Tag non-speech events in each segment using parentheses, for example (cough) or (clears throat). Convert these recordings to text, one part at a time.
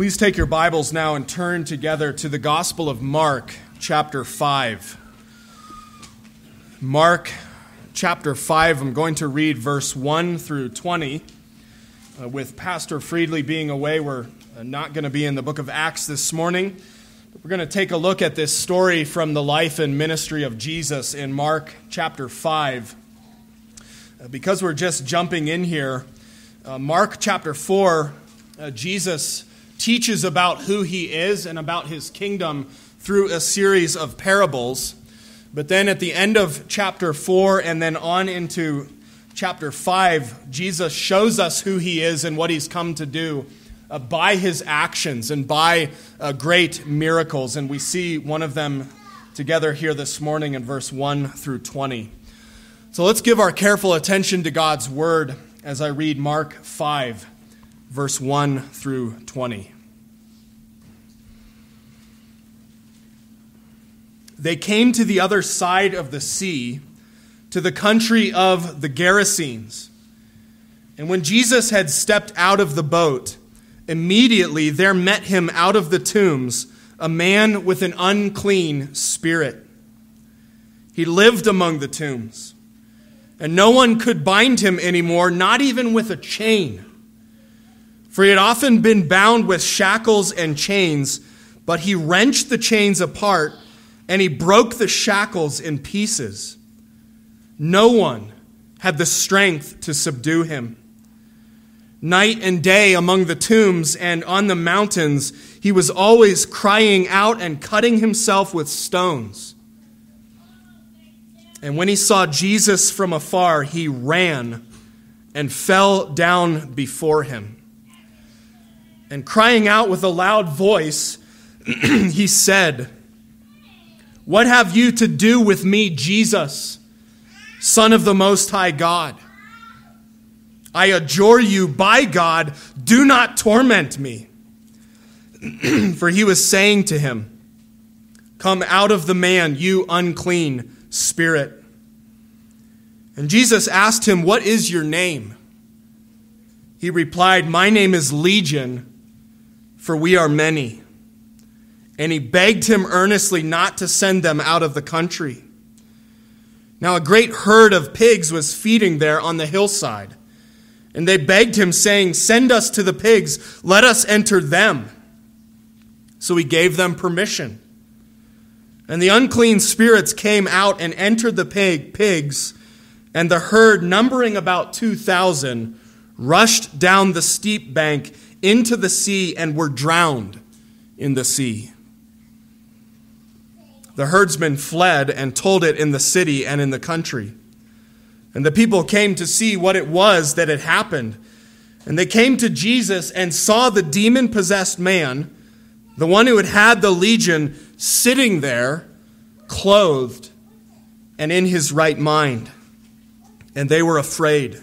Please take your Bibles now and turn together to the Gospel of Mark, chapter 5. Mark, chapter 5, I'm going to read verse 1 through 20. Uh, with Pastor Friedley being away, we're uh, not going to be in the book of Acts this morning. We're going to take a look at this story from the life and ministry of Jesus in Mark, chapter 5. Uh, because we're just jumping in here, uh, Mark chapter 4, uh, Jesus teaches about who he is and about his kingdom through a series of parables. But then at the end of chapter 4 and then on into chapter 5, Jesus shows us who he is and what he's come to do uh, by his actions and by uh, great miracles. And we see one of them together here this morning in verse 1 through 20. So let's give our careful attention to God's word as I read Mark 5 verse 1 through 20. They came to the other side of the sea, to the country of the Gerasenes. And when Jesus had stepped out of the boat, immediately there met him out of the tombs a man with an unclean spirit. He lived among the tombs, and no one could bind him anymore, not even with a chain for he had often been bound with shackles and chains, but he wrenched the chains apart and he broke the shackles in pieces. No one had the strength to subdue him. Night and day among the tombs and on the mountains, he was always crying out and cutting himself with stones. And when he saw Jesus from afar, he ran and fell down before him and crying out with a loud voice, (clears throat) he said, What have you to do with me, Jesus, Son of the Most High God? I adjure you by God, do not torment me. (clears throat) For he was saying to him, Come out of the man, you unclean spirit. And Jesus asked him, What is your name? He replied, My name is Legion for we are many. And he begged him earnestly not to send them out of the country. Now, a great herd of pigs was feeding there on the hillside. And they begged him, saying, Send us to the pigs, let us enter them. So he gave them permission. And the unclean spirits came out and entered the pig, pigs, and the herd, numbering about 2,000, rushed down the steep bank into the sea and were drowned in the sea. The herdsmen fled and told it in the city and in the country. And the people came to see what it was that had happened. And they came to Jesus and saw the demon possessed man, the one who had had the legion, sitting there, clothed and in his right mind. And they were afraid.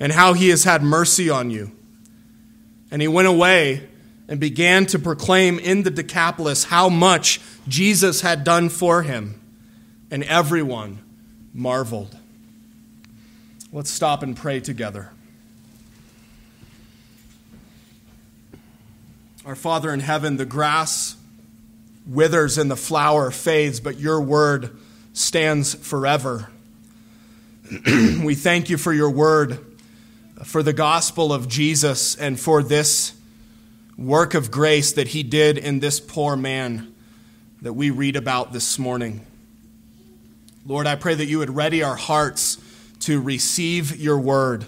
and how he has had mercy on you. And he went away and began to proclaim in the Decapolis how much Jesus had done for him. And everyone marveled. Let's stop and pray together. Our Father in heaven, the grass withers and the flower fades, but your word stands forever. (clears throat) we thank you for your word for the gospel of Jesus and for this work of grace that he did in this poor man that we read about this morning. Lord, I pray that you would ready our hearts to receive your word,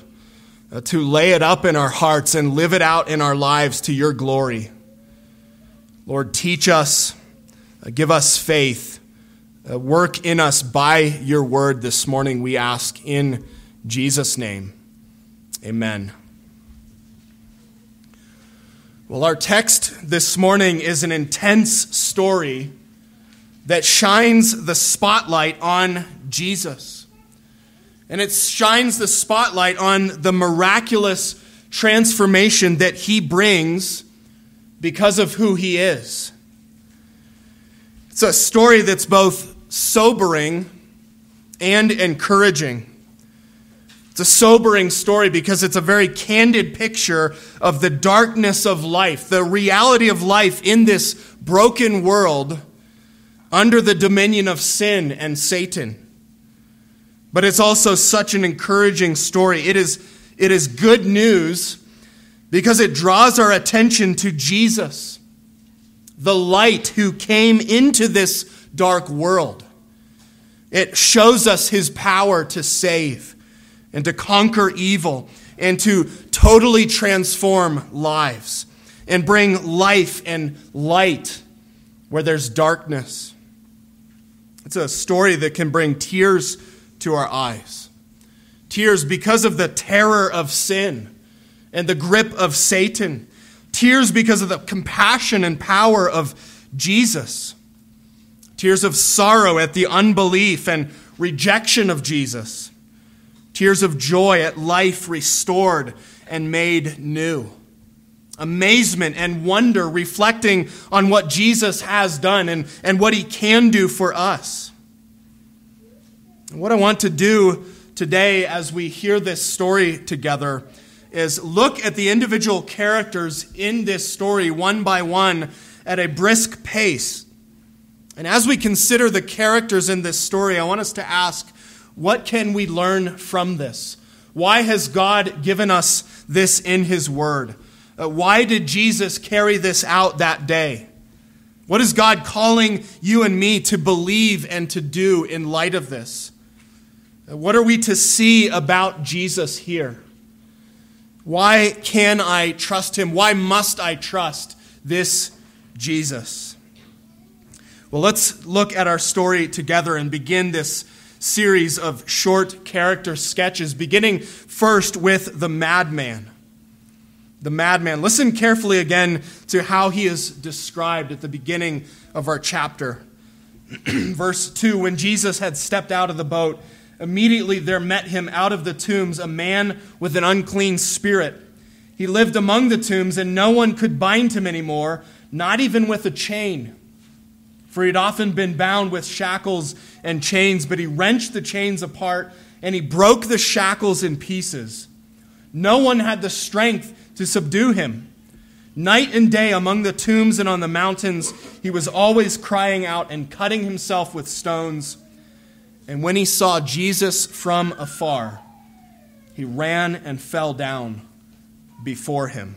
uh, to lay it up in our hearts and live it out in our lives to your glory. Lord, teach us, uh, give us faith, uh, work in us by your word this morning, we ask in Jesus' name. Amen. Well, our text this morning is an intense story that shines the spotlight on Jesus. And it shines the spotlight on the miraculous transformation that he brings because of who he is. It's a story that's both sobering and encouraging. It's a sobering story because it's a very candid picture of the darkness of life, the reality of life in this broken world under the dominion of sin and Satan. But it's also such an encouraging story. It is, it is good news because it draws our attention to Jesus, the light who came into this dark world. It shows us his power to save and to conquer evil and to totally transform lives and bring life and light where there's darkness. It's a story that can bring tears to our eyes. Tears because of the terror of sin and the grip of Satan. Tears because of the compassion and power of Jesus. Tears of sorrow at the unbelief and rejection of Jesus tears of joy at life restored and made new. Amazement and wonder reflecting on what Jesus has done and, and what he can do for us. what I want to do today as we hear this story together is look at the individual characters in this story one by one at a brisk pace. And as we consider the characters in this story, I want us to ask what can we learn from this? Why has God given us this in His Word? Uh, why did Jesus carry this out that day? What is God calling you and me to believe and to do in light of this? Uh, what are we to see about Jesus here? Why can I trust him? Why must I trust this Jesus? Well, let's look at our story together and begin this series of short character sketches, beginning first with the madman. The madman. Listen carefully again to how he is described at the beginning of our chapter. (clears throat) Verse 2 When Jesus had stepped out of the boat, immediately there met him out of the tombs a man with an unclean spirit. He lived among the tombs, and no one could bind him anymore, not even with a chain for he'd often been bound with shackles and chains, but he wrenched the chains apart and he broke the shackles in pieces. No one had the strength to subdue him. Night and day among the tombs and on the mountains, he was always crying out and cutting himself with stones. And when he saw Jesus from afar, he ran and fell down before him.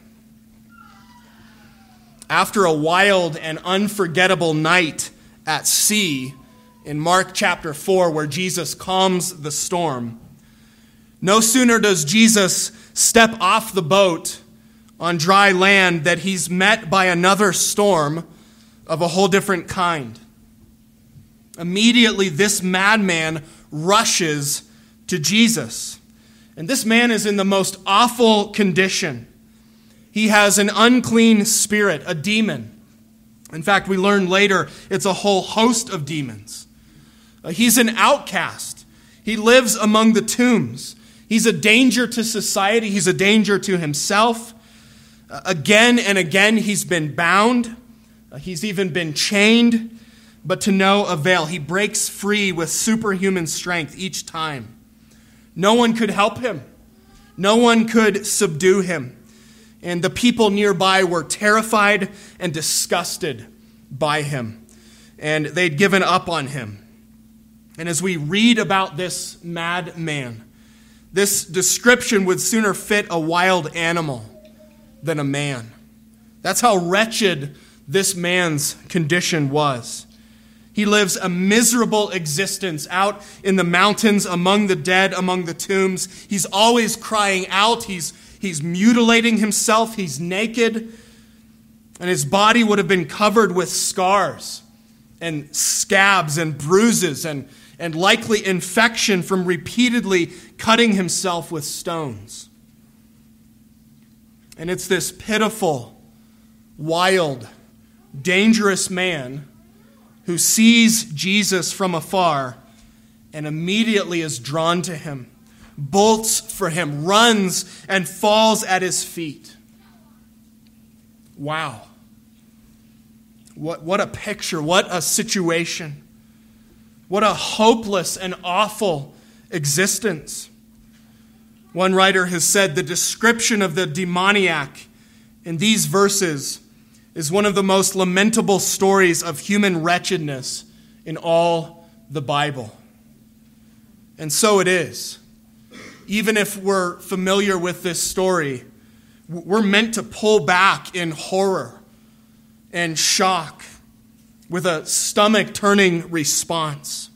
After a wild and unforgettable night at sea in Mark chapter 4, where Jesus calms the storm, no sooner does Jesus step off the boat on dry land that he's met by another storm of a whole different kind. Immediately, this madman rushes to Jesus. And this man is in the most awful condition. He has an unclean spirit, a demon. In fact, we learn later it's a whole host of demons. Uh, he's an outcast. He lives among the tombs. He's a danger to society, he's a danger to himself. Uh, again and again, he's been bound, uh, he's even been chained, but to no avail. He breaks free with superhuman strength each time. No one could help him, no one could subdue him and the people nearby were terrified and disgusted by him, and they'd given up on him. And as we read about this mad man, this description would sooner fit a wild animal than a man. That's how wretched this man's condition was. He lives a miserable existence out in the mountains, among the dead, among the tombs. He's always crying out. He's He's mutilating himself. He's naked. And his body would have been covered with scars and scabs and bruises and, and likely infection from repeatedly cutting himself with stones. And it's this pitiful, wild, dangerous man who sees Jesus from afar and immediately is drawn to him, bolts for him, runs and falls at his feet. Wow. What, what a picture, what a situation. What a hopeless and awful existence. One writer has said the description of the demoniac in these verses is one of the most lamentable stories of human wretchedness in all the Bible. And so it is. Even if we're familiar with this story, we're meant to pull back in horror and shock with a stomach turning response.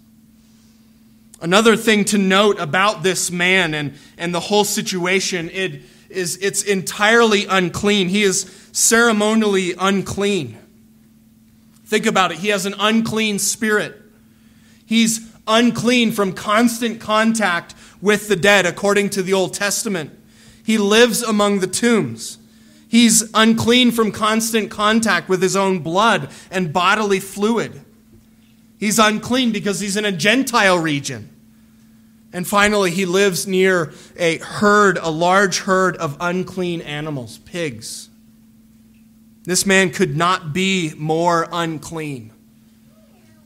Another thing to note about this man and, and the whole situation it is it's entirely unclean. He is ceremonially unclean. Think about it. He has an unclean spirit. He's unclean from constant contact with the dead, according to the Old Testament. He lives among the tombs. He's unclean from constant contact with his own blood and bodily fluid. He's unclean because he's in a Gentile region. And finally, he lives near a herd, a large herd of unclean animals, pigs. This man could not be more unclean,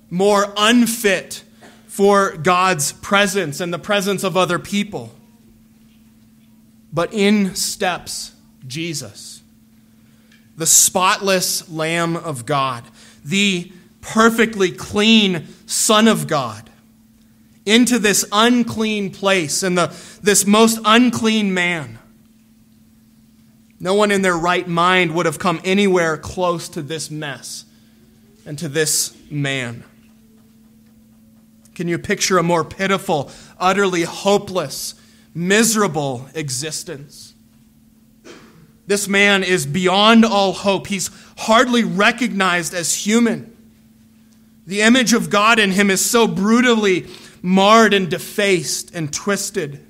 more unfit for God's presence and the presence of other people. But in steps Jesus, the spotless Lamb of God, the perfectly clean Son of God, into this unclean place and the, this most unclean man. No one in their right mind would have come anywhere close to this mess and to this man. Can you picture a more pitiful, utterly hopeless, miserable existence? This man is beyond all hope. He's hardly recognized as human. The image of God in him is so brutally marred and defaced and twisted.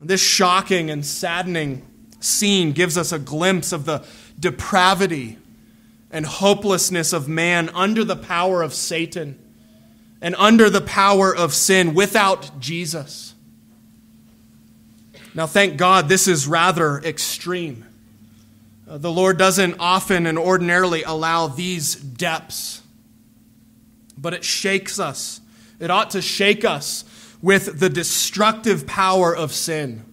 This shocking and saddening scene gives us a glimpse of the depravity and hopelessness of man under the power of Satan and under the power of sin without Jesus. Now, thank God, this is rather extreme. Uh, the Lord doesn't often and ordinarily allow these depths, but it shakes us. It ought to shake us with the destructive power of sin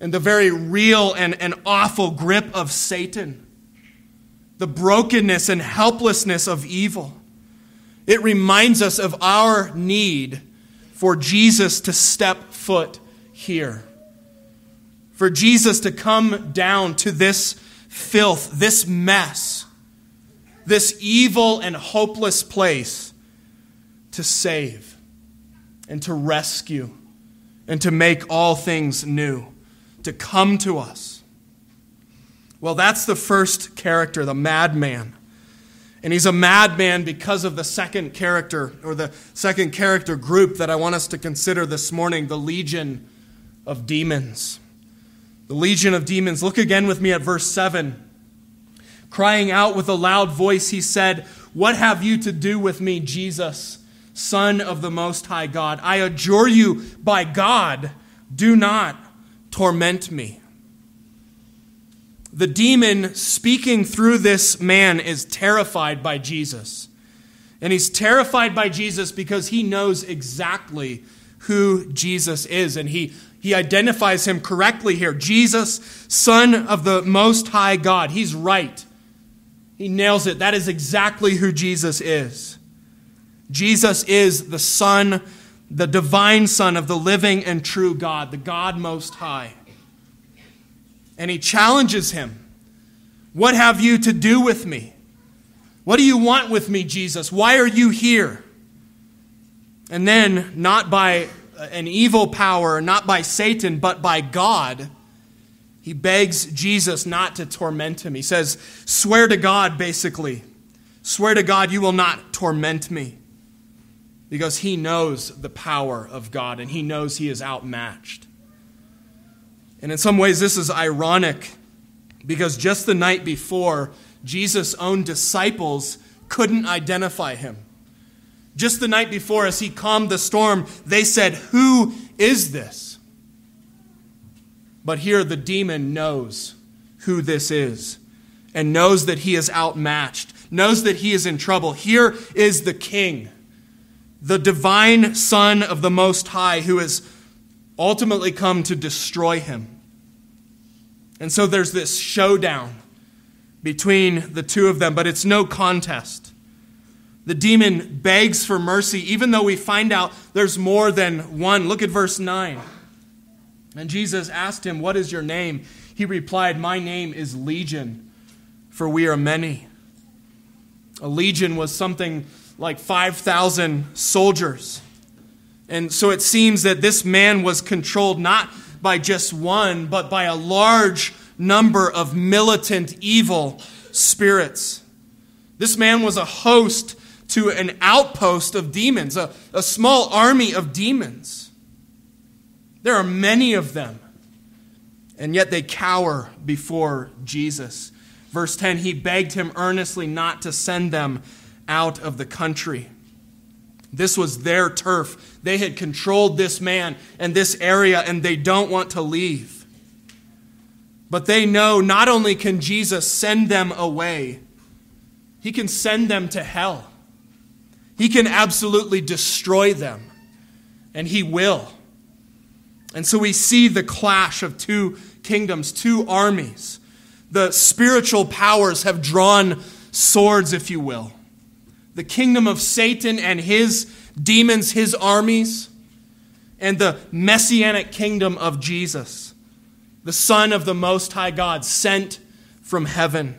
and the very real and, and awful grip of Satan the brokenness and helplessness of evil. It reminds us of our need for Jesus to step foot here, for Jesus to come down to this filth, this mess, this evil and hopeless place to save and to rescue and to make all things new, to come to us. Well, that's the first character, the madman. And he's a madman because of the second character, or the second character group that I want us to consider this morning the legion of demons. The legion of demons. Look again with me at verse 7. Crying out with a loud voice, he said, What have you to do with me, Jesus, Son of the Most High God? I adjure you by God, do not torment me. The demon speaking through this man is terrified by Jesus. And he's terrified by Jesus because he knows exactly who Jesus is. And he, he identifies him correctly here Jesus, Son of the Most High God. He's right. He nails it. That is exactly who Jesus is. Jesus is the Son, the divine Son of the living and true God, the God Most High and he challenges him What have you to do with me? What do you want with me, Jesus? Why are you here? And then, not by an evil power, not by Satan, but by God, he begs Jesus not to torment him. He says, Swear to God, basically. Swear to God you will not torment me. Because he knows the power of God and he knows he is outmatched. And in some ways, this is ironic Because just the night before, Jesus' own disciples couldn't identify him. Just the night before, as he calmed the storm, they said, Who is this? But here the demon knows who this is and knows that he is outmatched, knows that he is in trouble. Here is the king, the divine Son of the Most High, who has ultimately come to destroy him. And so there's this showdown between the two of them, but it's no contest. The demon begs for mercy, even though we find out there's more than one. Look at verse 9. And Jesus asked him, What is your name? He replied, My name is Legion, for we are many. A legion was something like 5,000 soldiers. And so it seems that this man was controlled not by just one, but by a large number of militant evil spirits. This man was a host to an outpost of demons, a, a small army of demons. There are many of them, and yet they cower before Jesus. Verse 10 He begged him earnestly not to send them out of the country. This was their turf. They had controlled this man and this area, and they don't want to leave. But they know not only can Jesus send them away, he can send them to hell. He can absolutely destroy them, and he will. And so we see the clash of two kingdoms, two armies. The spiritual powers have drawn swords, if you will the kingdom of Satan and his demons, his armies, and the messianic kingdom of Jesus, the Son of the Most High God, sent from heaven,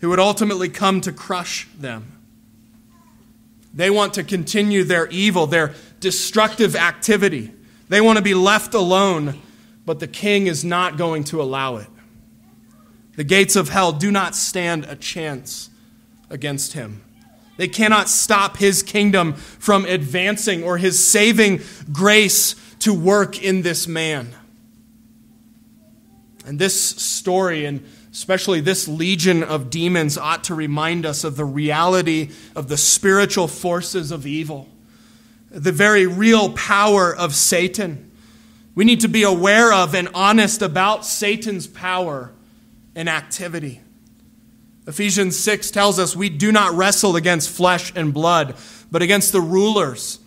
who would ultimately come to crush them. They want to continue their evil, their destructive activity. They want to be left alone, but the king is not going to allow it. The gates of hell do not stand a chance against him. They cannot stop his kingdom from advancing or his saving grace to work in this man. And this story, and especially this legion of demons, ought to remind us of the reality of the spiritual forces of evil, the very real power of Satan. We need to be aware of and honest about Satan's power and activity. Ephesians 6 tells us we do not wrestle against flesh and blood, but against the rulers,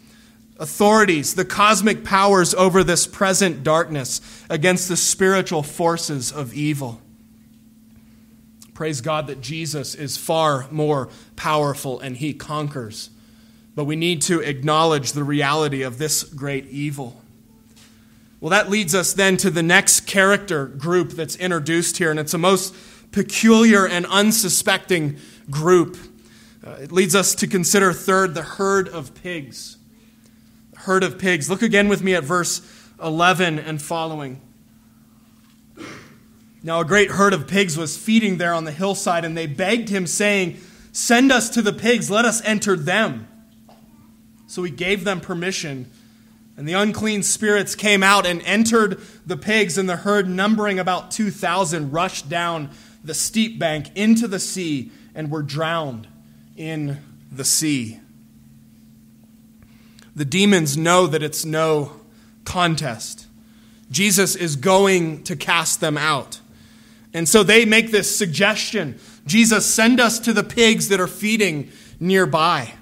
authorities, the cosmic powers over this present darkness, against the spiritual forces of evil. Praise God that Jesus is far more powerful and he conquers. But we need to acknowledge the reality of this great evil. Well, that leads us then to the next character group that's introduced here, and it's a most peculiar and unsuspecting group. Uh, it leads us to consider, third, the herd of pigs. The herd of pigs. Look again with me at verse 11 and following. Now, a great herd of pigs was feeding there on the hillside, and they begged him, saying, Send us to the pigs, let us enter them. So he gave them permission. And the unclean spirits came out and entered the pigs, and the herd, numbering about 2,000, rushed down the steep bank into the sea and were drowned in the sea. The demons know that it's no contest. Jesus is going to cast them out. And so they make this suggestion Jesus, send us to the pigs that are feeding nearby.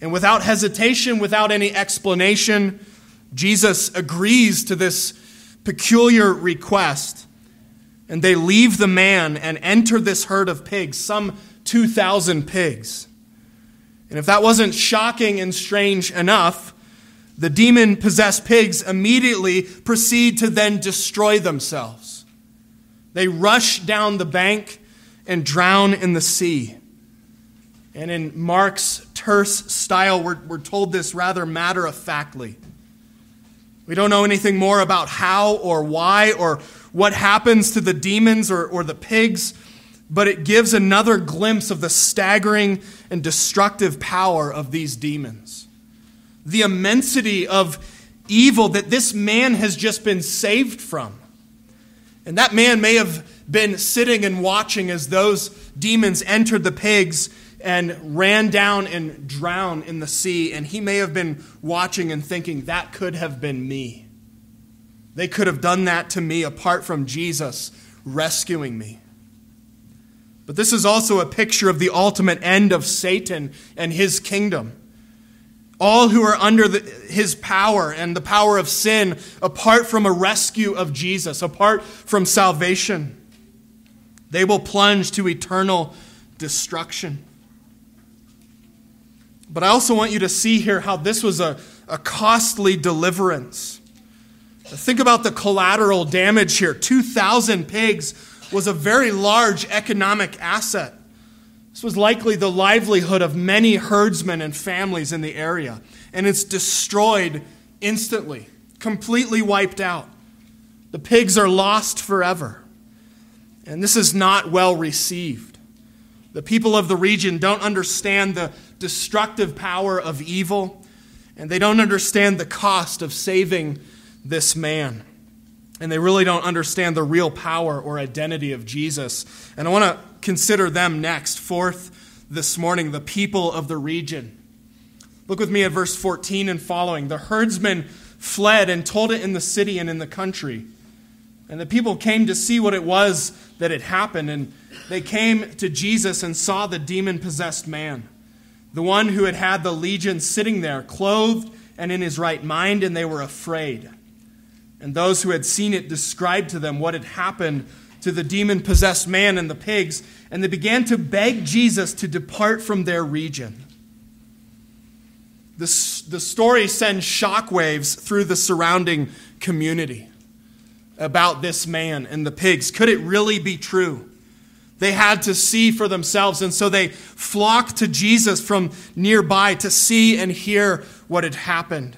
And without hesitation, without any explanation, Jesus agrees to this peculiar request and they leave the man and enter this herd of pigs, some 2,000 pigs. And if that wasn't shocking and strange enough, the demon possessed pigs immediately proceed to then destroy themselves. They rush down the bank and drown in the sea. And in Mark's terse style, we're, we're told this rather matter of factly. We don't know anything more about how or why or what happens to the demons or, or the pigs, but it gives another glimpse of the staggering and destructive power of these demons. The immensity of evil that this man has just been saved from. And that man may have been sitting and watching as those demons entered the pigs and ran down and drowned in the sea. And he may have been watching and thinking, that could have been me. They could have done that to me apart from Jesus rescuing me. But this is also a picture of the ultimate end of Satan and his kingdom. All who are under the, his power and the power of sin, apart from a rescue of Jesus, apart from salvation, they will plunge to eternal destruction. But I also want you to see here how this was a, a costly deliverance. Think about the collateral damage here. 2,000 pigs was a very large economic asset. This was likely the livelihood of many herdsmen and families in the area. And it's destroyed instantly, completely wiped out. The pigs are lost forever. And this is not well received. The people of the region don't understand the destructive power of evil, and they don't understand the cost of saving this man. And they really don't understand the real power or identity of Jesus. And I want to consider them next. Fourth, this morning, the people of the region. Look with me at verse 14 and following. The herdsmen fled and told it in the city and in the country. And the people came to see what it was that had happened. And they came to Jesus and saw the demon possessed man the one who had had the legion sitting there, clothed and in his right mind, and they were afraid. And those who had seen it described to them what had happened to the demon possessed man and the pigs, and they began to beg Jesus to depart from their region. The, the story sends shockwaves through the surrounding community about this man and the pigs. Could it really be true? They had to see for themselves, and so they flocked to Jesus from nearby to see and hear what had happened.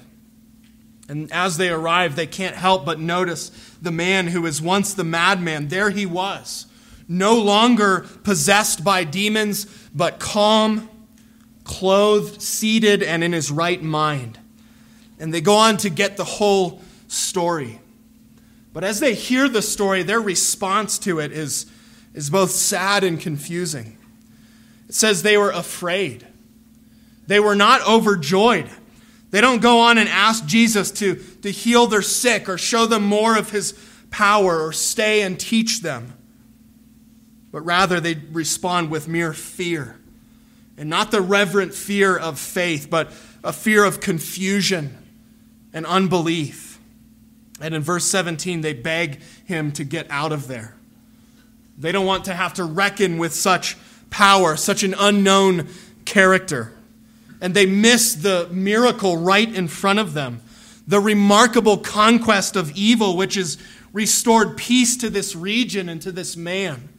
And as they arrive, they can't help but notice the man who was once the madman. There he was, no longer possessed by demons, but calm, clothed, seated, and in his right mind. And they go on to get the whole story. But as they hear the story, their response to it is is both sad and confusing. It says they were afraid. They were not overjoyed. They don't go on and ask Jesus to, to heal their sick or show them more of his power or stay and teach them. But rather, they respond with mere fear. And not the reverent fear of faith, but a fear of confusion and unbelief. And in verse 17, they beg him to get out of there. They don't want to have to reckon with such power, such an unknown character. And they miss the miracle right in front of them the remarkable conquest of evil, which has restored peace to this region and to this man.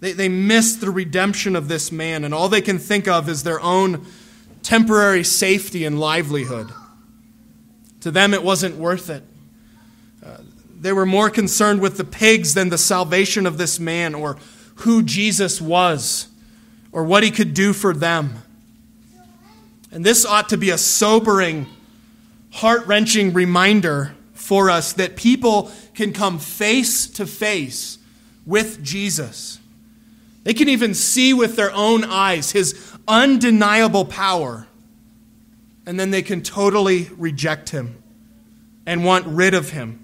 They, they miss the redemption of this man, and all they can think of is their own temporary safety and livelihood. To them, it wasn't worth it. Uh, they were more concerned with the pigs than the salvation of this man or who Jesus was or what he could do for them. And this ought to be a sobering, heart wrenching reminder for us that people can come face to face with Jesus. They can even see with their own eyes his undeniable power, and then they can totally reject him and want rid of him.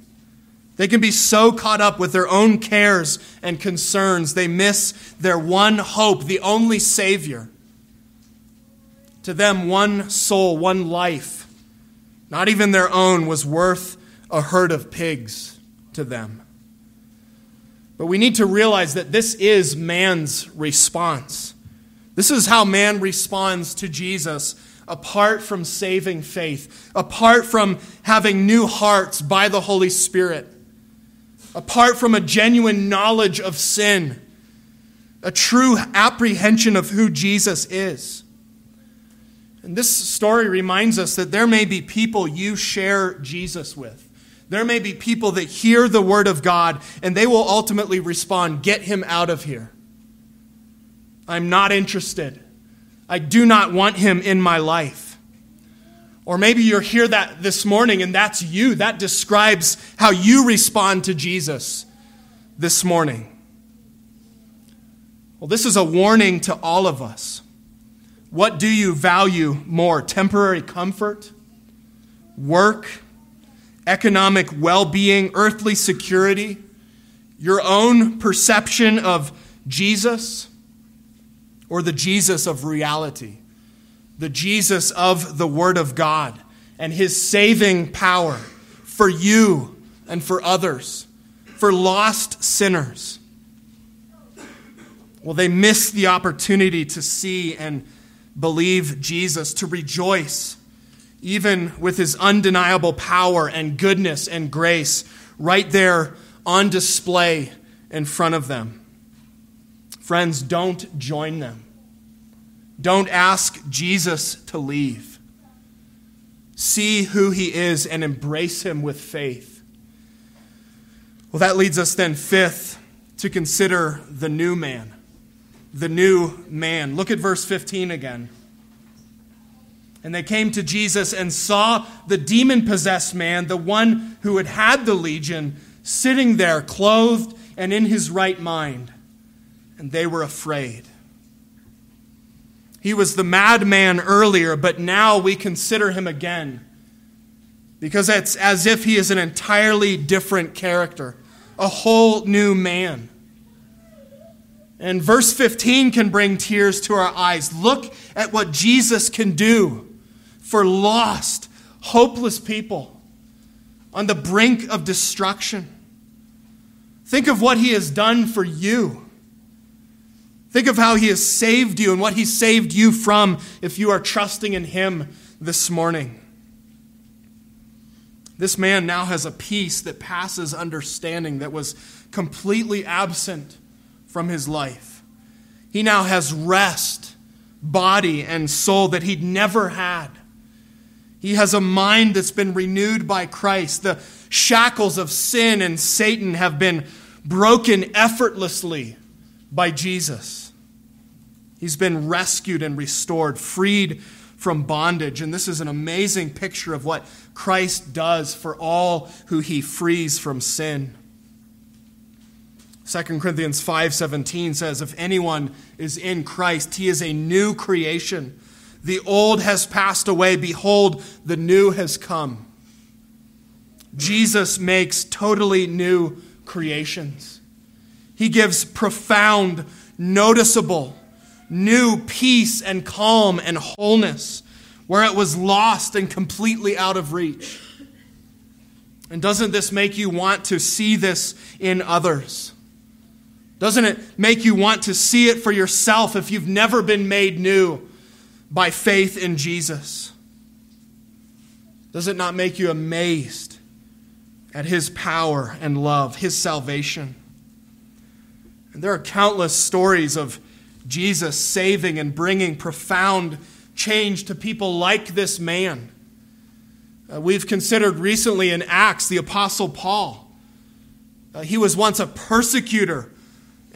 They can be so caught up with their own cares and concerns, they miss their one hope, the only Savior. To them, one soul, one life, not even their own, was worth a herd of pigs to them. But we need to realize that this is man's response. This is how man responds to Jesus apart from saving faith, apart from having new hearts by the Holy Spirit apart from a genuine knowledge of sin, a true apprehension of who Jesus is. And this story reminds us that there may be people you share Jesus with. There may be people that hear the word of God and they will ultimately respond, Get him out of here. I'm not interested. I do not want him in my life. Or maybe you're here that this morning and that's you. That describes how you respond to Jesus. this morning? Well, this is a warning to all of us. What do you value more? Temporary comfort, work, economic well being, earthly security, your own perception of Jesus, or the Jesus of reality, the Jesus of the Word of God and His saving power for you and for others, for lost sinners? Well, they miss the opportunity to see and believe Jesus, to rejoice, even with his undeniable power and goodness and grace right there on display in front of them. Friends, don't join them. Don't ask Jesus to leave. See who he is and embrace him with faith. Well, that leads us then, fifth, to consider the new man the new man. Look at verse 15 again. And they came to Jesus and saw the demon possessed man, the one who had had the legion, sitting there, clothed and in his right mind. And they were afraid. He was the madman earlier, but now we consider him again. Because it's as if he is an entirely different character, a whole new man. And verse 15 can bring tears to our eyes. Look at what Jesus can do for lost, hopeless people on the brink of destruction. Think of what he has done for you. Think of how he has saved you and what he saved you from if you are trusting in him this morning. This man now has a peace that passes understanding that was completely absent from his life. He now has rest, body and soul that he'd never had. He has a mind that's been renewed by Christ. The shackles of sin and Satan have been broken effortlessly by Jesus. He's been rescued and restored, freed from bondage. And this is an amazing picture of what Christ does for all who he frees from sin. 2 Corinthians 5:17 says if anyone is in Christ he is a new creation. The old has passed away behold the new has come. Jesus makes totally new creations. He gives profound, noticeable, new peace and calm and wholeness where it was lost and completely out of reach. And doesn't this make you want to see this in others? Doesn't it make you want to see it for yourself if you've never been made new by faith in Jesus? Does it not make you amazed at his power and love, his salvation? And there are countless stories of Jesus saving and bringing profound change to people like this man. Uh, we've considered recently in Acts the Apostle Paul. Uh, he was once a persecutor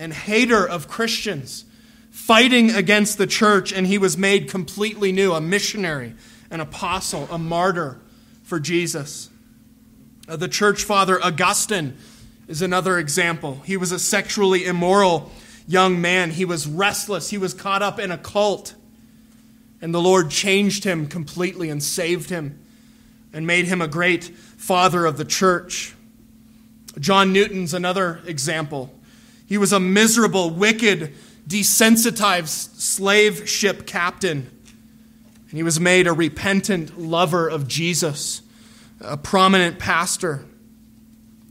and hater of Christians, fighting against the church, and he was made completely new a missionary, an apostle, a martyr for Jesus. Uh, the church father Augustine is another example. He was a sexually immoral young man, he was restless, he was caught up in a cult. And the Lord changed him completely and saved him and made him a great father of the church. John Newton's another example. He was a miserable, wicked, desensitized slave ship captain. And he was made a repentant lover of Jesus, a prominent pastor.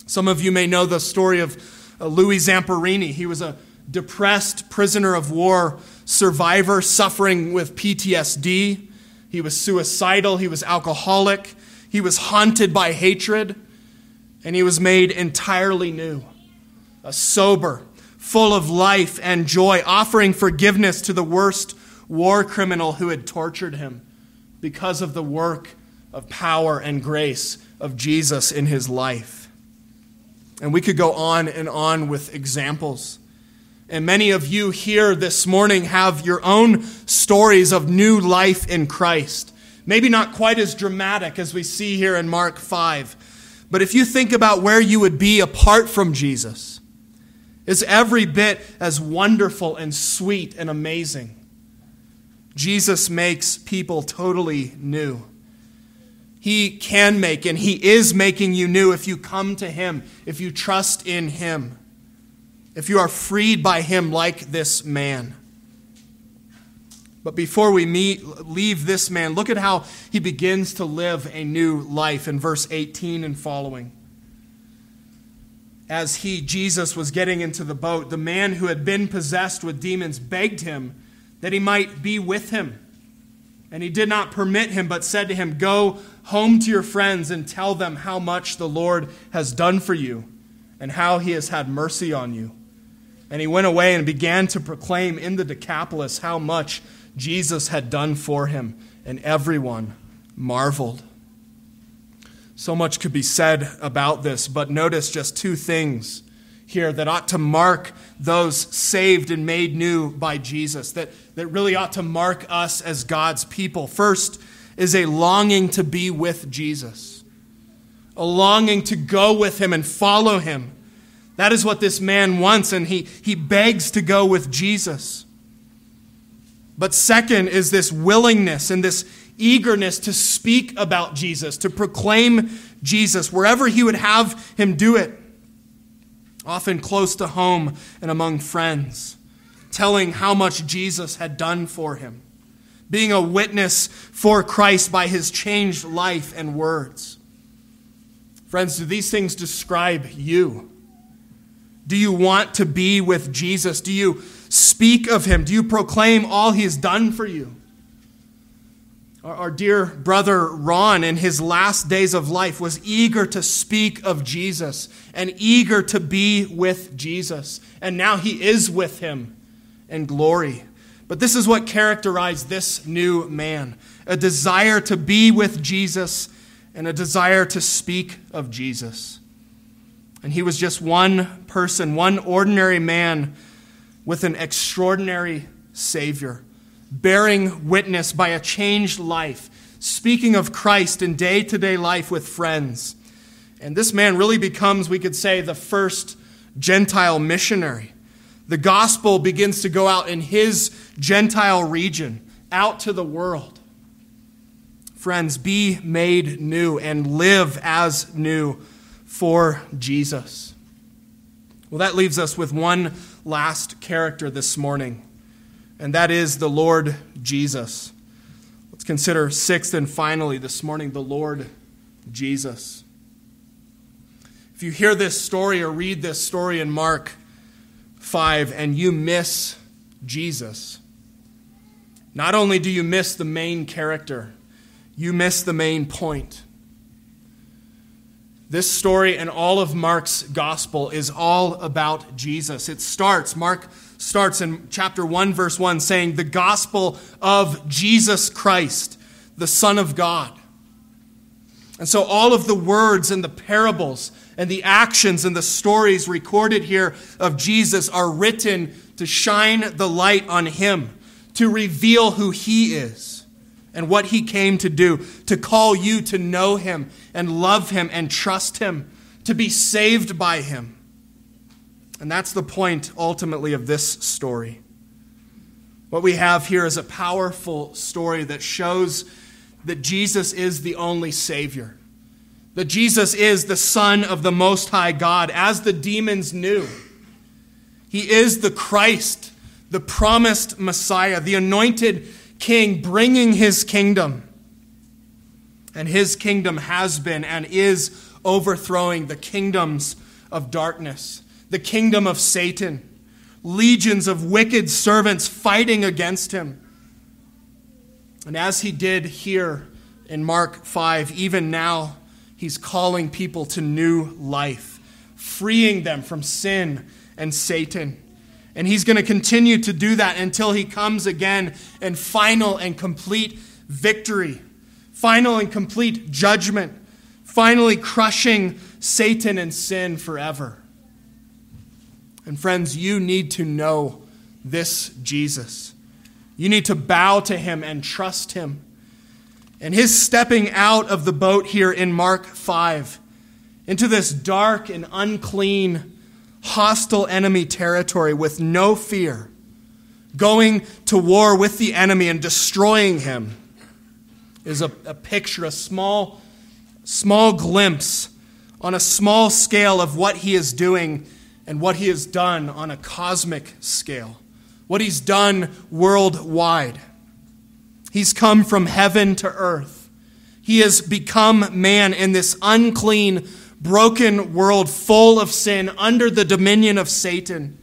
Some of you may know the story of uh, Louis Zamperini. He was a depressed prisoner of war survivor suffering with PTSD. He was suicidal. He was alcoholic. He was haunted by hatred. And he was made entirely new, a sober, full of life and joy, offering forgiveness to the worst war criminal who had tortured him because of the work of power and grace of Jesus in his life. And we could go on and on with examples. And many of you here this morning have your own stories of new life in Christ. Maybe not quite as dramatic as we see here in Mark 5. But if you think about where you would be apart from Jesus, is every bit as wonderful and sweet and amazing. Jesus makes people totally new. He can make and He is making you new if you come to Him, if you trust in Him, if you are freed by Him like this man. But before we meet, leave this man, look at how he begins to live a new life in verse 18 and following. As he, Jesus, was getting into the boat, the man who had been possessed with demons begged him that he might be with him. And he did not permit him, but said to him, Go home to your friends and tell them how much the Lord has done for you and how he has had mercy on you. And he went away and began to proclaim in the Decapolis how much Jesus had done for him, and everyone marveled. So much could be said about this, but notice just two things here that ought to mark those saved and made new by Jesus, that, that really ought to mark us as God's people. First is a longing to be with Jesus, a longing to go with him and follow him. That is what this man wants, and he, he begs to go with Jesus. But second is this willingness and this eagerness to speak about Jesus, to proclaim Jesus, wherever he would have him do it often close to home and among friends, telling how much Jesus had done for him, being a witness for Christ by his changed life and words. Friends, do these things describe you? Do you want to be with Jesus? Do you speak of him? Do you proclaim all he has done for you? Our, dear brother Ron, in his last days of life, was eager to speak of Jesus and eager to be with Jesus. And now he is with him in glory. But this is what characterized this new man a desire to be with Jesus and a desire to speak of Jesus. And he was just one person, one ordinary man with an extraordinary Savior bearing witness by a changed life, speaking of Christ in day to day life with friends. And this man really becomes, we could say, the first Gentile missionary. The gospel begins to go out in his Gentile region, out to the world. Friends, be made new and live as new for Jesus. Well, that leaves us with one last character this morning and that is the Lord Jesus. Let's consider sixth and finally this morning the Lord Jesus. If you hear this story or read this story in Mark 5 and you miss Jesus, not only do you miss the main character, you miss the main point. This story and all of Mark's gospel is all about Jesus. It starts, Mark starts in chapter 1, verse 1, saying, The gospel of Jesus Christ, the Son of God. And so all of the words and the parables and the actions and the stories recorded here of Jesus are written to shine the light on him, to reveal who he is and what he came to do, to call you to know him and love him and trust him, to be saved by him. And that's the point ultimately of this story. What we have here is a powerful story that shows that Jesus is the only Savior, that Jesus is the Son of the Most High God, as the demons knew. He is the Christ, the promised Messiah, the anointed King bringing his kingdom. And his kingdom has been and is overthrowing the kingdoms of darkness the kingdom of Satan, legions of wicked servants fighting against him. And as he did here in Mark 5, even now, he's calling people to new life, freeing them from sin and Satan. And he's going to continue to do that until he comes again in final and complete victory, final and complete judgment, finally crushing Satan and sin forever. And friends, you need to know this Jesus. You need to bow to him and trust him. And his stepping out of the boat here in Mark 5 into this dark and unclean hostile enemy territory with no fear, going to war with the enemy and destroying him, is a, a picture, a small, small glimpse on a small scale of what he is doing and what he has done on a cosmic scale, what he's done worldwide. He's come from heaven to earth. He has become man in this unclean, broken world full of sin under the dominion of Satan.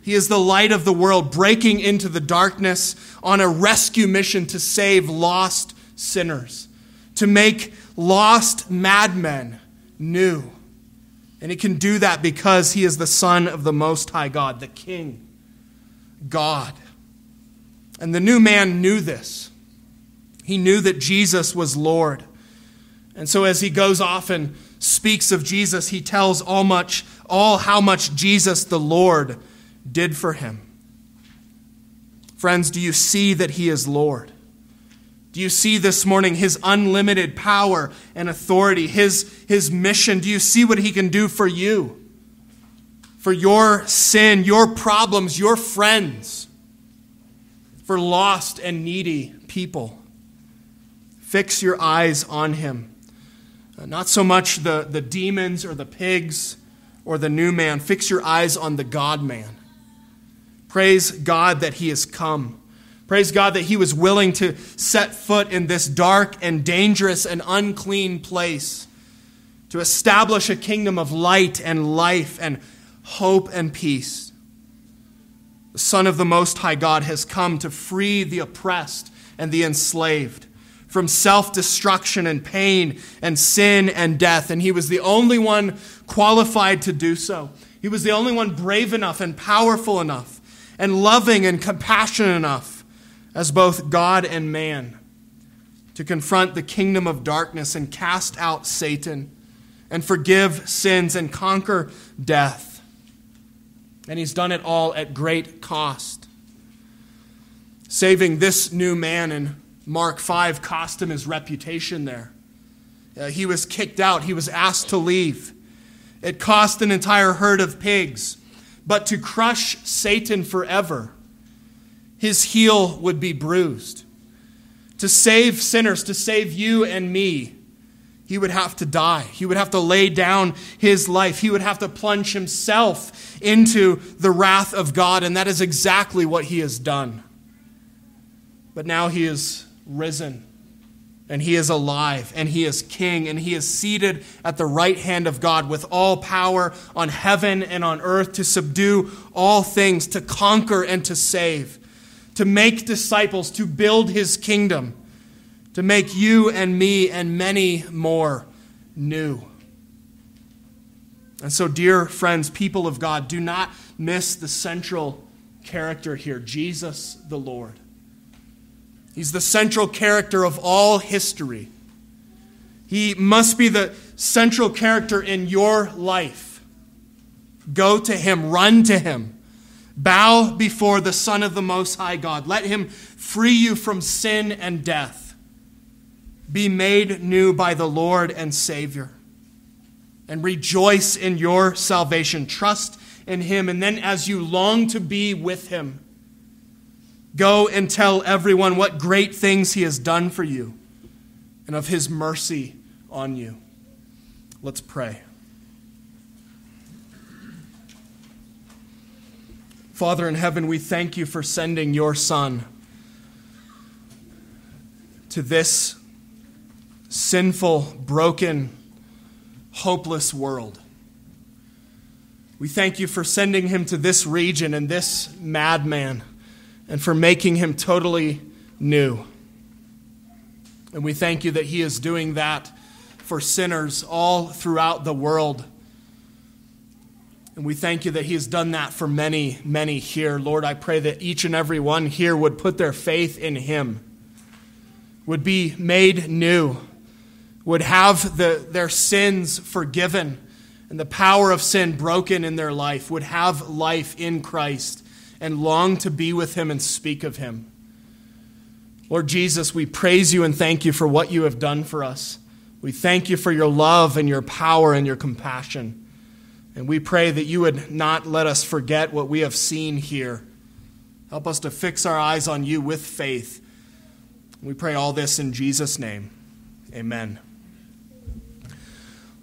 He is the light of the world, breaking into the darkness on a rescue mission to save lost sinners, to make lost madmen new. And he can do that because he is the Son of the Most High God, the King, God. And the new man knew this. He knew that Jesus was Lord. And so as he goes off and speaks of Jesus, he tells all much all how much Jesus the Lord did for him. Friends, do you see that he is Lord? Do you see this morning his unlimited power and authority, his, his mission? Do you see what he can do for you? For your sin, your problems, your friends, for lost and needy people. Fix your eyes on him. Uh, not so much the, the demons or the pigs or the new man. Fix your eyes on the God man. Praise God that he has come. Praise God that he was willing to set foot in this dark and dangerous and unclean place to establish a kingdom of light and life and hope and peace. The Son of the Most High God has come to free the oppressed and the enslaved from self destruction and pain and sin and death. And he was the only one qualified to do so. He was the only one brave enough and powerful enough and loving and compassionate enough as both God and man to confront the kingdom of darkness and cast out Satan and forgive sins and conquer death. And he's done it all at great cost. Saving this new man and Mark 5 cost him his reputation there. Uh, he was kicked out, he was asked to leave. It cost an entire herd of pigs. But to crush Satan forever, his heel would be bruised. To save sinners, to save you and me, he would have to die. He would have to lay down his life. He would have to plunge himself into the wrath of God, and that is exactly what he has done. But now he is risen, and he is alive, and he is king, and he is seated at the right hand of God with all power on heaven and on earth to subdue all things, to conquer and to save, to make disciples, to build his kingdom, to make you and me and many more new. And so, dear friends, people of God, do not miss the central character here Jesus the Lord. He's the central character of all history. He must be the central character in your life. Go to him, run to him, bow before the Son of the Most High God. Let him free you from sin and death. Be made new by the Lord and Savior. And rejoice in your salvation. Trust in him. And then, as you long to be with him, Go and tell everyone what great things he has done for you and of his mercy on you. Let's pray. Father in heaven, we thank you for sending your Son to this sinful, broken, hopeless world. We thank you for sending him to this region and this madman and for making him totally new. And we thank you that he is doing that for sinners all throughout the world. And we thank you that he has done that for many, many here. Lord, I pray that each and every one here would put their faith in him, would be made new, would have the, their sins forgiven and the power of sin broken in their life, would have life in Christ and long to be with him and speak of him. Lord Jesus, we praise you and thank you for what you have done for us. We thank you for your love and your power and your compassion. And we pray that you would not let us forget what we have seen here. Help us to fix our eyes on you with faith. We pray all this in Jesus' name. Amen.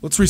Let's